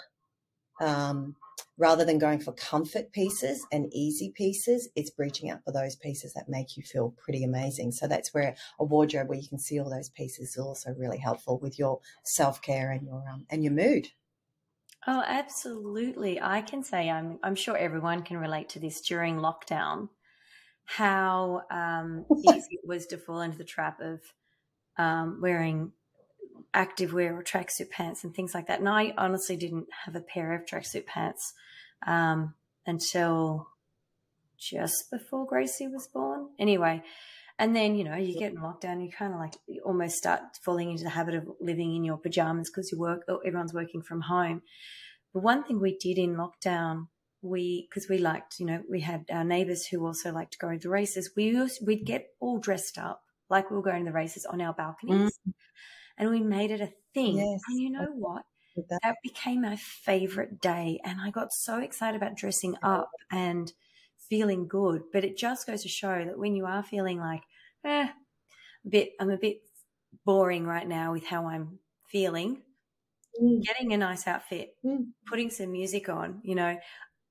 um, rather than going for comfort pieces and easy pieces, it's reaching out for those pieces that make you feel pretty amazing. So that's where a wardrobe where you can see all those pieces is also really helpful with your self care and your um, and your mood. Oh, absolutely! I can say I'm I'm sure everyone can relate to this during lockdown. How um, easy it was to fall into the trap of um, wearing activewear or tracksuit pants and things like that. And I honestly didn't have a pair of tracksuit pants um, until just before Gracie was born. Anyway, and then, you know, you get in lockdown, you kind of like you almost start falling into the habit of living in your pajamas because you work, everyone's working from home. But one thing we did in lockdown, we, because we liked, you know, we had our neighbors who also liked to go to the races. We used, we'd get all dressed up like we were going to the races on our balconies. Mm and we made it a thing. Yes. And you know what? That. that became my favorite day. And I got so excited about dressing up and feeling good. But it just goes to show that when you are feeling like, eh, a bit, I'm a bit boring right now with how I'm feeling, mm. getting a nice outfit, mm. putting some music on, you know,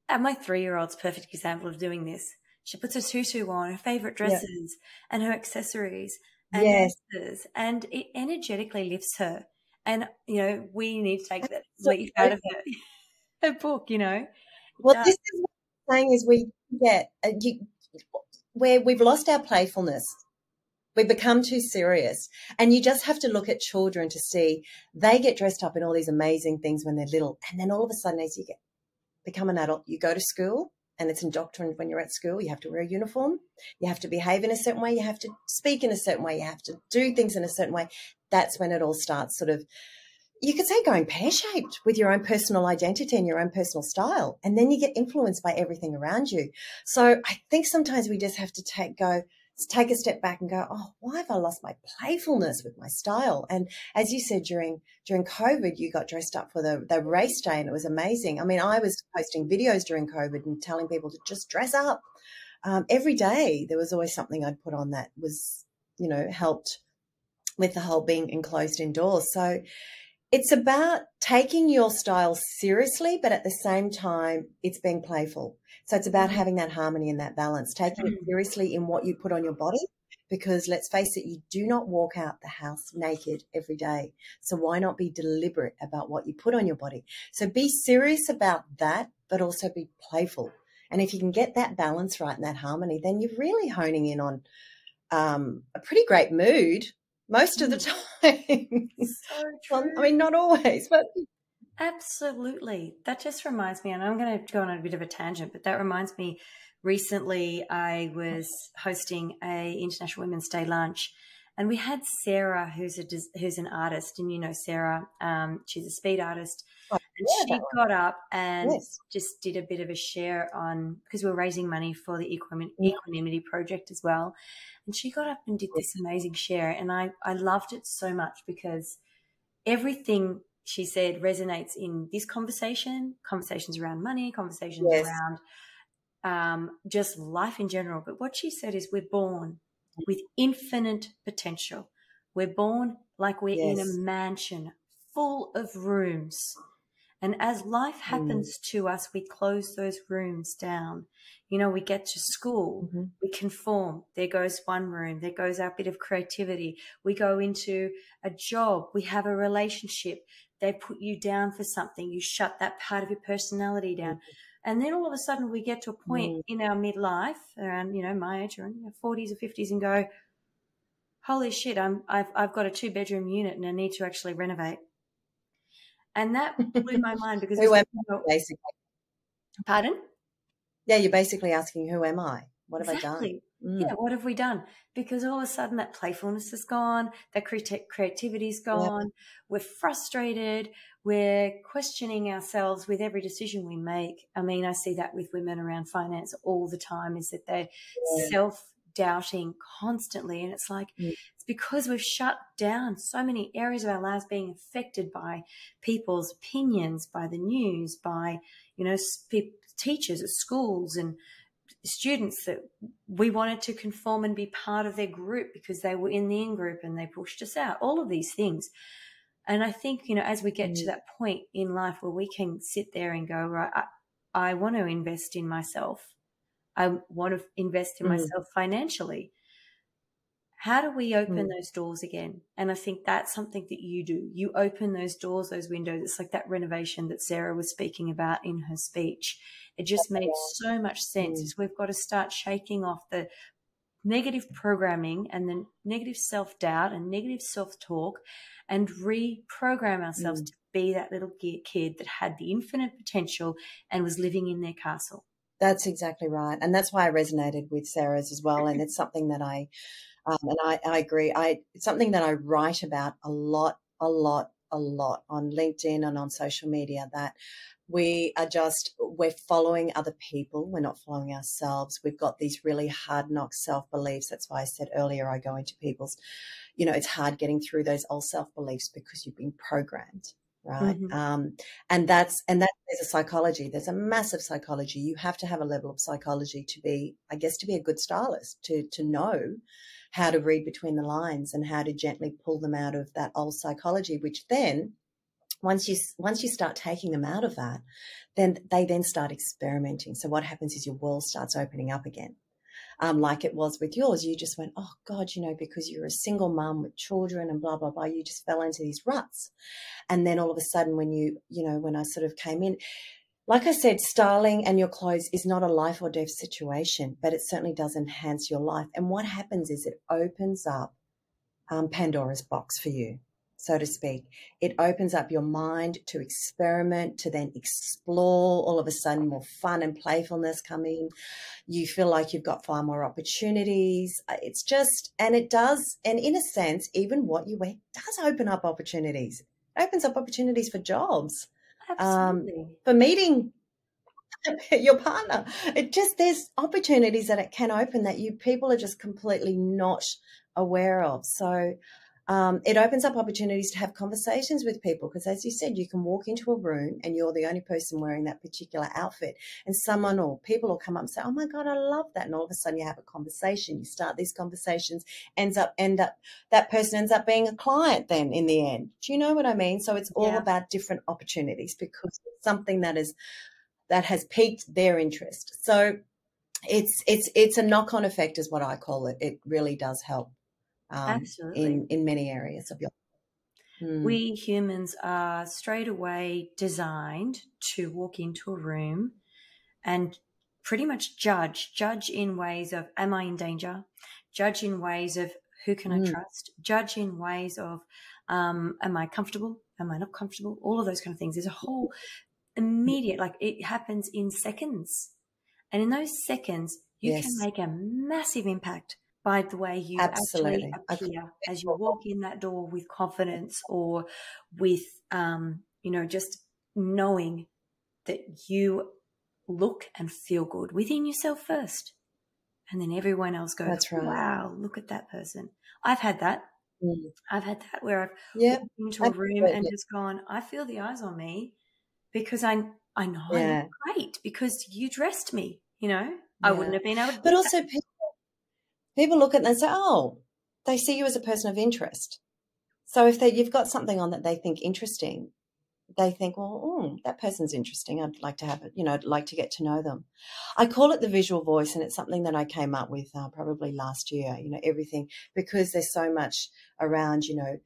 and my three year old's perfect example of doing this. She puts her tutu on, her favorite dresses, yeah. and her accessories, and yes. and it energetically lifts her. And you know, we need to take that leaf out of her, her book. You know. Well, this is what I'm saying is we get uh, you, where we've lost our playfulness. We become too serious. And you just have to look at children to see they get dressed up in all these amazing things when they're little. And then all of a sudden, as you get become an adult, you go to school and it's indoctrinated when you're at school. You have to wear a uniform. You have to behave in a certain way. You have to speak in a certain way. You have to do things in a certain way. That's when it all starts sort of, you could say going pear shaped with your own personal identity and your own personal style. And then you get influenced by everything around you. So I think sometimes we just have to take, go, take a step back and go, oh, why have I lost my playfulness with my style? And as you said during during COVID, you got dressed up for the, the race day and it was amazing. I mean, I was posting videos during COVID and telling people to just dress up. Um, every day there was always something I'd put on that was, you know, helped with the whole being enclosed indoors. So it's about taking your style seriously, but at the same time, it's being playful. So it's about mm-hmm. having that harmony and that balance, taking it mm. seriously in what you put on your body. Because let's face it, you do not walk out the house naked every day. So why not be deliberate about what you put on your body? So be serious about that, but also be playful. And if you can get that balance right and that harmony, then you're really honing in on um, a pretty great mood most of the mm. time. So well, I mean, not always, but Absolutely. That just reminds me, and I'm going to go on a bit of a tangent, but that reminds me. Recently, I was hosting a International Women's Day lunch, and we had Sarah, who's a who's an artist, and you know Sarah, um, she's a speed artist, oh, and she got up and yes. just did a bit of a share on because we are raising money for the Equanimity, Equanimity Project as well, and she got up and did this amazing share, and I I loved it so much because everything she said resonates in this conversation, conversations around money, conversations yes. around um, just life in general. But what she said is we're born with infinite potential. We're born like we're yes. in a mansion full of rooms. And as life mm. happens mm. to us, we close those rooms down. You know, we get to school, mm-hmm. we conform. There goes one room, there goes our bit of creativity. We go into a job, we have a relationship, they put you down for something, you shut that part of your personality down. Mm-hmm. And then all of a sudden we get to a point mm-hmm. in our midlife, around, you know, my age or 40s or 50s, and go, holy shit, I'm I've I've got a two bedroom unit and I need to actually renovate. And that blew my mind because who am I, basically. Pardon? Yeah, you're basically asking who am I? What have exactly. I done? Mm. Yeah, what have we done? Because all of a sudden that playfulness is gone, that creativity is gone. Yep. We're frustrated. We're questioning ourselves with every decision we make. I mean, I see that with women around finance all the time is that they're yeah. self doubting constantly. And it's like, mm. it's because we've shut down so many areas of our lives being affected by people's opinions, by the news, by, you know, teachers at schools and students that we wanted to conform and be part of their group because they were in the in group and they pushed us out, all of these things. And I think, you know, as we get mm. to that point in life where we can sit there and go, right, I, I want to invest in myself. I want to invest in mm. myself financially. How do we open mm. those doors again? And I think that's something that you do. You open those doors, those windows. It's like that renovation that Sarah was speaking about in her speech. It just made so much sense. Mm. Is we've got to start shaking off the negative programming and the negative self doubt and negative self talk and reprogram ourselves mm. to be that little kid that had the infinite potential and was living in their castle. That's exactly right. And that's why I resonated with Sarah's as well. And it's something that I um, and I, I agree. I it's something that I write about a lot, a lot, a lot on LinkedIn and on social media. That we are just we're following other people. We're not following ourselves. We've got these really hard knock self beliefs. That's why I said earlier I go into people's. You know, it's hard getting through those old self beliefs because you've been programmed right mm-hmm. um, and that's and that there's a psychology there's a massive psychology you have to have a level of psychology to be i guess to be a good stylist to to know how to read between the lines and how to gently pull them out of that old psychology, which then once you once you start taking them out of that, then they then start experimenting. So what happens is your world starts opening up again. Um, like it was with yours, you just went, oh God, you know, because you're a single mum with children and blah blah blah, you just fell into these ruts. And then all of a sudden, when you, you know, when I sort of came in, like I said, styling and your clothes is not a life or death situation, but it certainly does enhance your life. And what happens is it opens up um, Pandora's box for you, so to speak. It opens up your mind to experiment, to then explore. All of a sudden, more fun and playfulness come in. You feel like you've got far more opportunities. Uh, it's just, and it does, and in a sense, even what you wear does open up opportunities. It opens up opportunities for jobs um, for meeting your partner. It just there's opportunities that it can open that you people are just completely not aware of. So um, it opens up opportunities to have conversations with people because, as you said, you can walk into a room and you're the only person wearing that particular outfit, and someone or people will come up and say, "Oh my god, I love that!" And all of a sudden, you have a conversation. You start these conversations, ends up end up that person ends up being a client. Then in the end, do you know what I mean? So it's all yeah. about different opportunities because it's something that is that has piqued their interest. So it's it's it's a knock on effect, is what I call it. It really does help um, Absolutely. in in many areas of your hmm. we humans are straight away designed to walk into a room and pretty much judge judge in ways of am i in danger judge in ways of who can mm. i trust judge in ways of um, am i comfortable am i not comfortable all of those kind of things there's a whole immediate like it happens in seconds and in those seconds you yes. can make a massive impact by the way you Absolutely. actually appear as you walk in that door with confidence or with, um, you know, just knowing that you look and feel good within yourself first. And then everyone else goes, That's right. wow, look at that person. I've had that. Mm. I've had that where I've yeah, walked into a room and just gone, I feel the eyes on me because I, I know yeah. I'm great because you dressed me, you know, yeah. I wouldn't have been able to. But also, people people look at it and say, oh, they see you as a person of interest. So if they, you've got something on that they think interesting, they think, well, oh, that person's interesting. I'd like to have it, you know, I'd like to get to know them. I call it the visual voice, and it's something that I came up with uh, probably last year, you know, everything, because there's so much around, you know,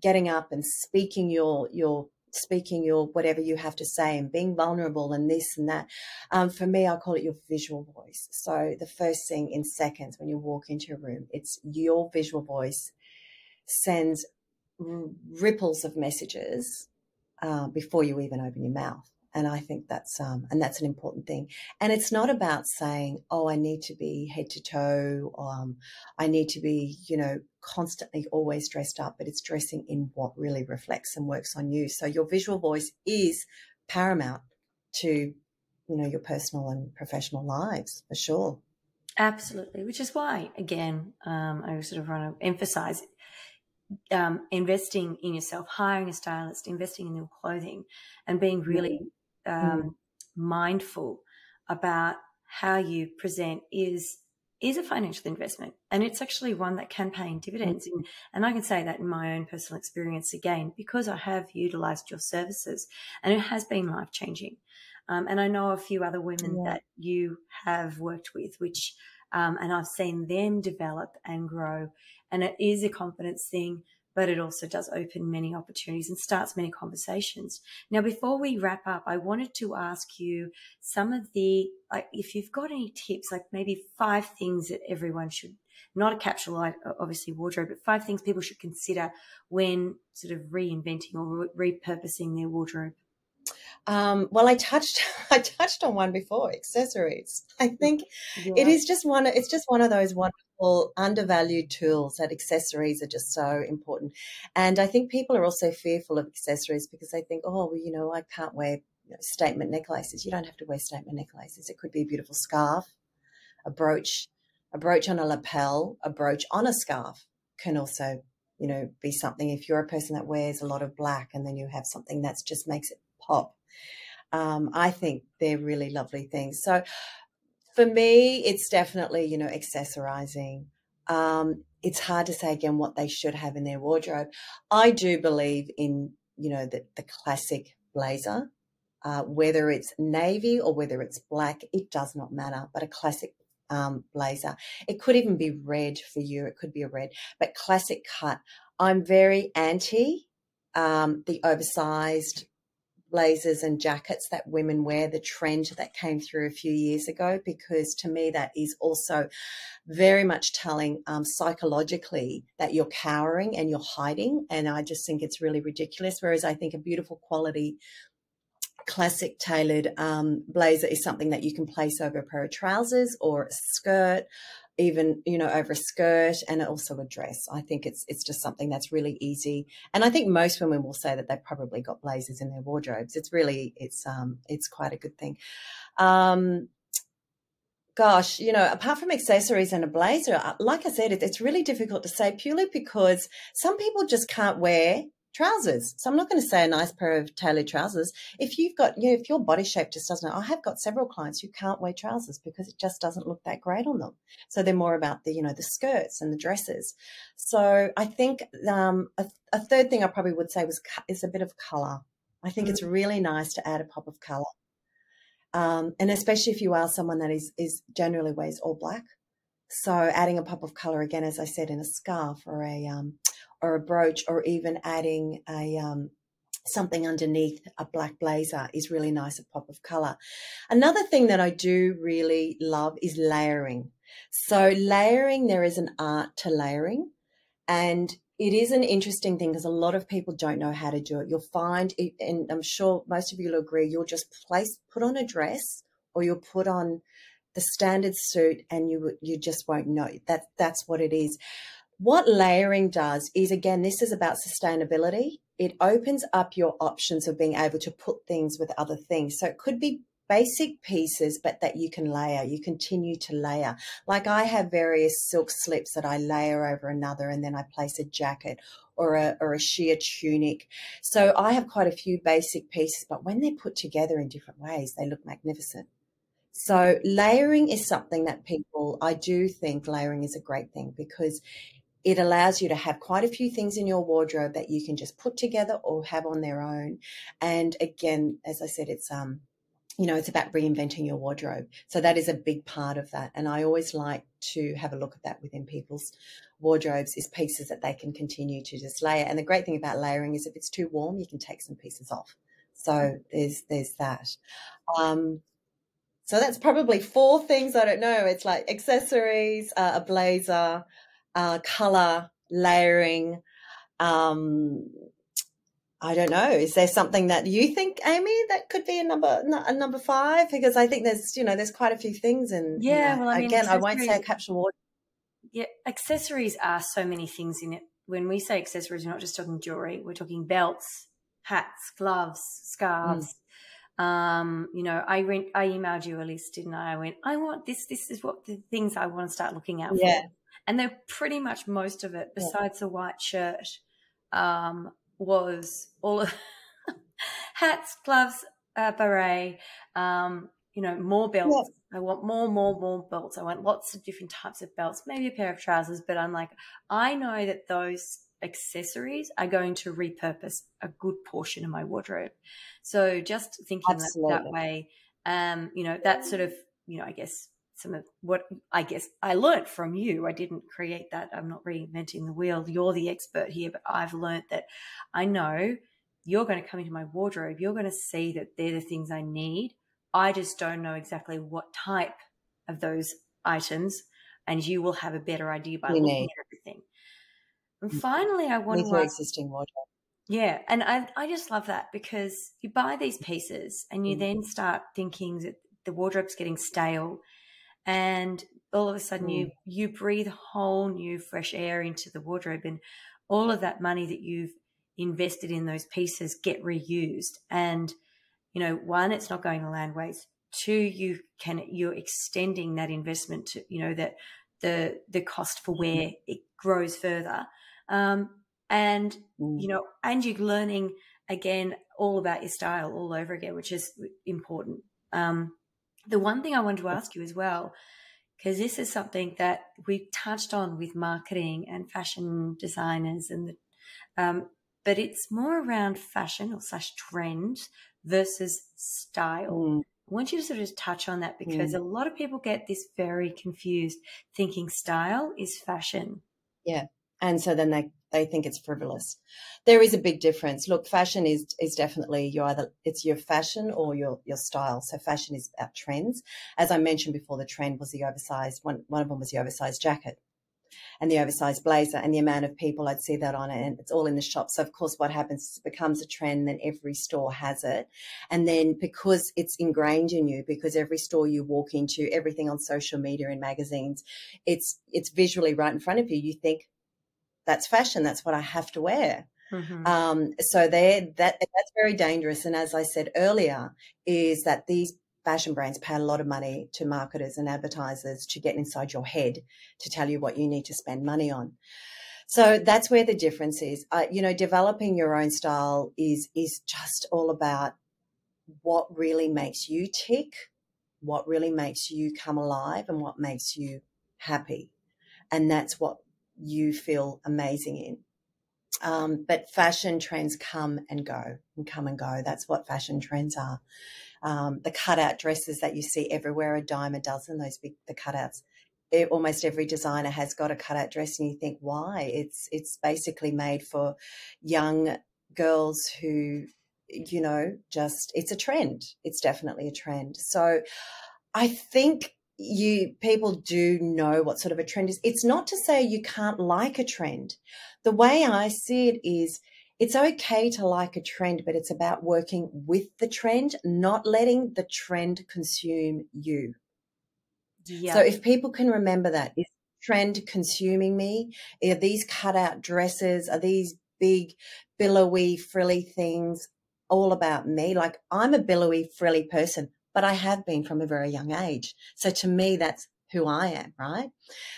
getting up and speaking your, your, speaking your whatever you have to say and being vulnerable and this and that. Um, for me, I call it your visual voice. So the first thing in seconds when you walk into a room, it's your visual voice sends r- ripples of messages uh, before you even open your mouth and I think that's um, and that's an important thing. And it's not about saying, "Oh, I need to be head to toe," um, "I need to be," you know, constantly always dressed up. But it's dressing in what really reflects and works on you. So your visual voice is paramount to, you know, your personal and professional lives for sure. Absolutely, which is why, again, um, I sort of want to emphasize um, investing in yourself, hiring a stylist, investing in your clothing, and being really Mm. Um, mm. mindful about how you present is is a financial investment and it's actually one that can pay in dividends mm-hmm. and i can say that in my own personal experience again because i have utilized your services and it has been life changing um, and i know a few other women yeah. that you have worked with which um, and i've seen them develop and grow and it is a confidence thing but it also does open many opportunities and starts many conversations. Now, before we wrap up, I wanted to ask you some of the, like, if you've got any tips, like maybe five things that everyone should, not a capsule, obviously wardrobe, but five things people should consider when sort of reinventing or re- repurposing their wardrobe. Um, well, I touched I touched on one before accessories. I think yeah. it is just one. It's just one of those wonderful undervalued tools that accessories are just so important. And I think people are also fearful of accessories because they think, oh, well, you know, I can't wear you know, statement necklaces. You don't have to wear statement necklaces. It could be a beautiful scarf, a brooch, a brooch on a lapel, a brooch on a scarf can also you know be something if you're a person that wears a lot of black and then you have something that just makes it pop um, I think they're really lovely things. So for me, it's definitely, you know, accessorizing. Um, it's hard to say again what they should have in their wardrobe. I do believe in, you know, the, the classic blazer, uh, whether it's navy or whether it's black, it does not matter, but a classic um, blazer. It could even be red for you. It could be a red, but classic cut. I'm very anti um, the oversized blazers and jackets that women wear, the trend that came through a few years ago, because to me that is also very much telling um, psychologically that you're cowering and you're hiding. And I just think it's really ridiculous. Whereas I think a beautiful quality classic tailored um, blazer is something that you can place over a pair of trousers or a skirt even you know over a skirt and also a dress. I think it's it's just something that's really easy. And i think most women will say that they've probably got blazers in their wardrobes. It's really it's um it's quite a good thing. Um gosh you know apart from accessories and a blazer uh, like i said it's really difficult to say purely because some people just can't wear trousers. So I'm not going to say a nice pair of tailored trousers. If you've got, you know, if your body shape just doesn't, I have got several clients who can't wear trousers because it just doesn't look that great on them. So they're more about the, you know, the skirts and the dresses. So I think um, a, a, third thing I probably would say was is a bit of color. I think mm-hmm. it's really nice to add a pop of color. Um, and especially if you are someone that is, is generally wears all black. So adding a pop of color again, as I said, in a scarf or a um, or a brooch or even adding a um, something underneath a black blazer is really nice, a pop of color. Another thing that I do really love is layering. So layering, there is an art to layering and it is an interesting thing because a lot of people don't know how to do it. You'll find, it, and I'm sure most of you will agree, you'll just place, put on a dress or you'll put on the standard suit and you you just won't know that that's what it is what layering does is, again, this is about sustainability. It opens up your options of being able to put things with other things. So it could be basic pieces, but that you can layer, you continue to layer. Like I have various silk slips that I layer over another, and then I place a jacket or a, or a sheer tunic. So I have quite a few basic pieces, but when they're put together in different ways, they look magnificent. So layering is something that people, I do think layering is a great thing because it allows you to have quite a few things in your wardrobe that you can just put together or have on their own. And again, as I said, it's um you know, it's about reinventing your wardrobe. So that is a big part of that. And I always like to have a look at that within people's wardrobes is pieces that they can continue to just layer. And the great thing about layering is if it's too warm, you can take some pieces off. So mm. there's there's that. Um, so that's probably four things I don't know. It's like accessories, uh, a blazer, uh, color, layering, um, I don't know. Is there something that you think, Amy, that could be a number a number five? Because I think there's you know there's quite a few things and yeah. In well, I mean, again, I won't say a capsule wardrobe. Yeah, accessories are so many things in it. When we say accessories, we're not just talking jewelry. We're talking belts, hats, gloves, scarves. Um, you know, I went, I emailed you a list, didn't I? I went, I want this. This is what the things I want to start looking out yeah. for. And they're pretty much most of it, besides yeah. a white shirt. Um, was all of hats, gloves, uh, beret, um, you know, more belts. I want more, more, more belts. I want lots of different types of belts, maybe a pair of trousers. But I'm like, I know that those accessories are going to repurpose a good portion of my wardrobe. So just thinking that, that way, um, you know, that sort of, you know, I guess some of what I guess I learned from you. I didn't create that. I'm not reinventing the wheel. You're the expert here, but I've learned that I know you're going to come into my wardrobe. You're going to see that they're the things I need. I just don't know exactly what type of those items, and you will have a better idea by we looking need. at. And mm. finally, I want With to existing wardrobe. Yeah, and I I just love that because you buy these pieces and you mm. then start thinking that the wardrobe's getting stale and all of a sudden mm. you you breathe whole new fresh air into the wardrobe and all of that money that you've invested in those pieces get reused and you know one it's not going to land waste two you can you're extending that investment to you know that the the cost for where it grows further um, and mm. you know and you're learning again all about your style all over again which is important um, the one thing I wanted to ask you as well, because this is something that we touched on with marketing and fashion designers, and the, um, but it's more around fashion or slash trend versus style. Mm. I want you to sort of touch on that because mm. a lot of people get this very confused, thinking style is fashion. Yeah, and so then they they think it's frivolous. There is a big difference. Look, fashion is is definitely you either it's your fashion or your your style. So fashion is about trends. As I mentioned before, the trend was the oversized one. One of them was the oversized jacket and the oversized blazer and the amount of people I'd see that on it and it's all in the shop. So of course what happens is it becomes a trend, then every store has it. And then because it's ingrained in you, because every store you walk into, everything on social media and magazines, it's it's visually right in front of you. You think, that's fashion. That's what I have to wear. Mm-hmm. Um, so there, that that's very dangerous. And as I said earlier, is that these fashion brands pay a lot of money to marketers and advertisers to get inside your head to tell you what you need to spend money on. So that's where the difference is. Uh, you know, developing your own style is is just all about what really makes you tick, what really makes you come alive, and what makes you happy. And that's what you feel amazing in. Um, but fashion trends come and go and come and go. That's what fashion trends are. Um, the cutout dresses that you see everywhere, a dime a dozen, those big, the cutouts. It, almost every designer has got a cutout dress and you think, why? It's, it's basically made for young girls who, you know, just, it's a trend. It's definitely a trend. So I think you people do know what sort of a trend is. It's not to say you can't like a trend. The way I see it is it's okay to like a trend, but it's about working with the trend, not letting the trend consume you. Yeah. So if people can remember that, is trend consuming me? Are these cutout dresses? Are these big billowy frilly things all about me? Like I'm a billowy frilly person but I have been from a very young age. So to me, that's who I am, right?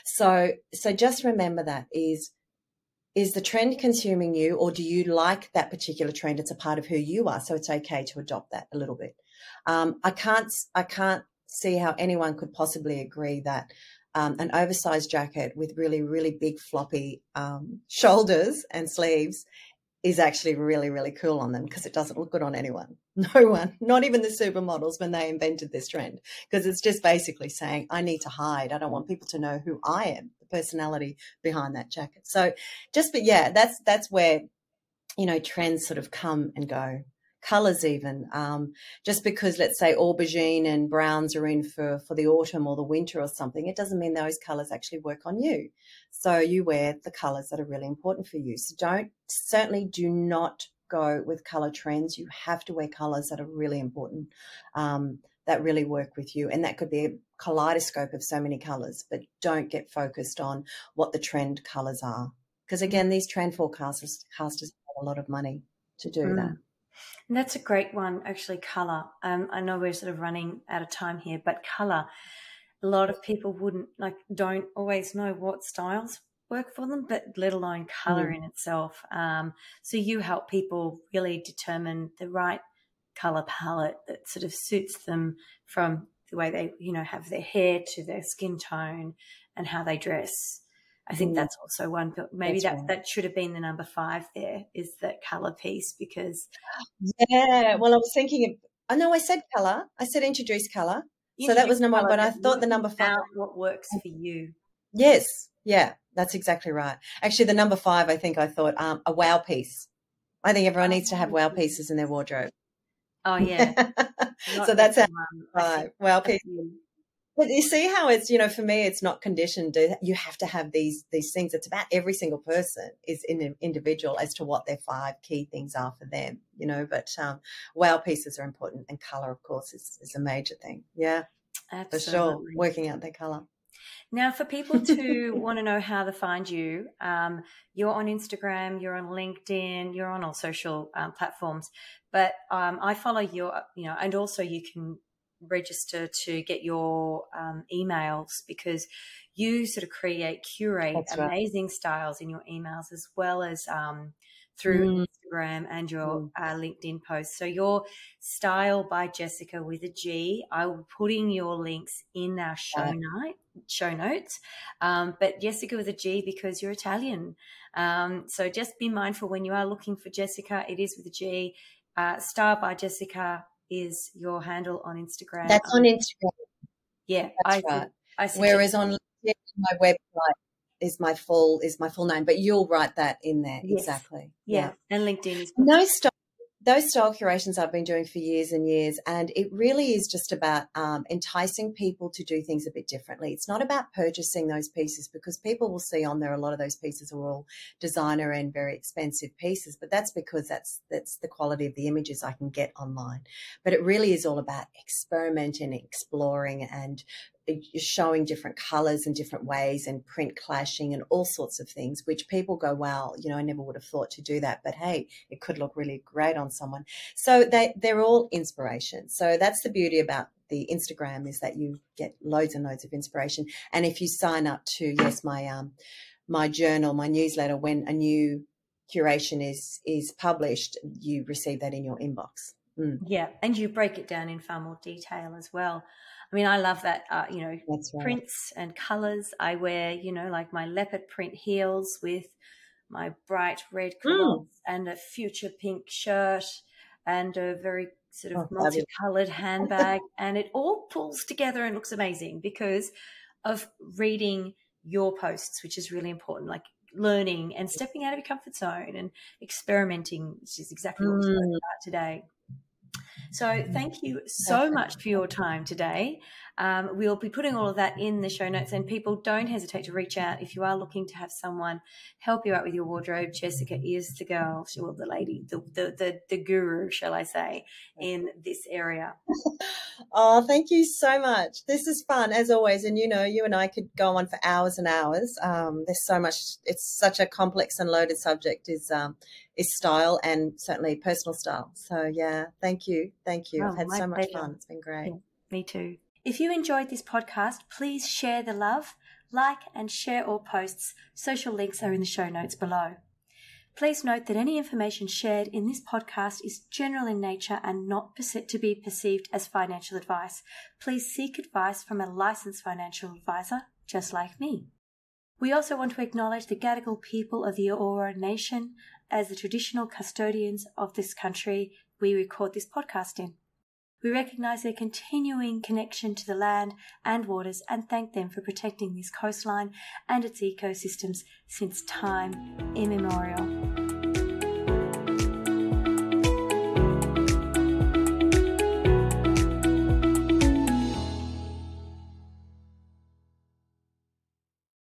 So, so just remember that is, is the trend consuming you or do you like that particular trend? It's a part of who you are. So it's okay to adopt that a little bit. Um, I can't, I can't see how anyone could possibly agree that um, an oversized jacket with really, really big floppy um, shoulders and sleeves is actually really, really cool on them because it doesn't look good on anyone. No one, not even the supermodels when they invented this trend, because it's just basically saying, I need to hide. I don't want people to know who I am, the personality behind that jacket. So just, but yeah, that's, that's where, you know, trends sort of come and go colors even um, just because let's say aubergine and browns are in for for the autumn or the winter or something it doesn't mean those colors actually work on you. So you wear the colors that are really important for you. So don't certainly do not go with color trends. You have to wear colors that are really important um, that really work with you. And that could be a kaleidoscope of so many colors but don't get focused on what the trend colors are. Because again these trend forecasters casters have a lot of money to do mm. that and that's a great one, actually, color. Um, I know we're sort of running out of time here, but color, a lot of people wouldn't like, don't always know what styles work for them, but let alone color mm. in itself. Um, so you help people really determine the right color palette that sort of suits them from the way they, you know, have their hair to their skin tone and how they dress. I think mm. that's also one. Maybe that's that right. that should have been the number five. There is that color piece because yeah. Well, I was thinking. Of, I know I said color. I said introduce color. so that was number one. But I thought the number five. What works for you? Yes. Yeah. That's exactly right. Actually, the number five. I think I thought um, a wow piece. I think everyone needs to have wow pieces in their wardrobe. Oh yeah. so that's our five wow piece. But you see how it's, you know, for me, it's not conditioned. You have to have these these things. It's about every single person is in individual as to what their five key things are for them, you know. But um, wow pieces are important, and color, of course, is, is a major thing. Yeah, Absolutely. for sure. Working out their color. Now, for people to want to know how to find you, um, you're on Instagram, you're on LinkedIn, you're on all social um, platforms. But um, I follow your, you know, and also you can register to get your um, emails because you sort of create, curate That's amazing right. styles in your emails as well as um, through mm. Instagram and your mm. uh, LinkedIn posts. So your style by Gessica with a G. I will be putting your links in our show right. night show notes. Um, but Gessica with a G because you're Italian. Um, so just be mindful when you are looking for Gessica. It is with a G. Uh, style by Gessica is your handle on Instagram. That's on Instagram. Yeah, that's I, right. I Whereas on my website is my full is my full name, but you'll write that in there yes. exactly. Yeah. yeah. and LinkedIn is no stop those style curations I've been doing for years and years, and it really is just about um, enticing people to do things a bit differently. It's not about purchasing those pieces because people will see on there a lot of those pieces are all designer and very expensive pieces, but that's because that's that's the quality of the images I can get online. But it really is all about experimenting, exploring, and showing different colors and different ways and print clashing and all sorts of things, which people go, wow, you know, I never would have thought to do that, but hey, it could look really great on someone. So they, they're all inspiration. So that's the beauty about the Instagram is that you get loads and loads of inspiration. And if you sign up to, yes, my, um, my journal, my newsletter, when a new curation is, is published, you receive that in your inbox. Mm. Yeah. And you break it down in far more detail as well. I mean, I love that, uh, you know, right. prints and colors. I wear, you know, like my leopard print heels with my bright red clothes mm. and a future pink shirt and a very sort of oh, multicolored handbag. and it all pulls together and looks amazing because of reading your posts, which is really important. Like learning and stepping out of your comfort zone and experimenting, which is exactly what we're talking mm. about today. Mm-hmm. So thank you so much for your time today. Um, we'll be putting all of that in the show notes, and people don't hesitate to reach out if you are looking to have someone help you out with your wardrobe. Gessica is the girl, well, the lady, the, the, the, the guru, shall I say, in this area. oh, thank you so much. This is fun as always, and you know, you and I could go on for hours and hours. Um, there's so much. It's such a complex and loaded subject. Is um, is style and certainly personal style. So yeah, thank you, thank you. Oh, I've had so much pleasure. fun. It's been great. Yeah, me too. If you enjoyed this podcast, please share the love, like and share all posts. Social links are in the show notes below. Please note that any information shared in this podcast is general in nature and not to be perceived as financial advice. Please seek advice from a licensed financial advisor, just like me. We also want to acknowledge the Gadigal people of the Eora Nation as the traditional custodians of this country we record this podcast in. We recognise their continuing connection to the land and waters and thank them for protecting this coastline and its ecosystems since time immemorial.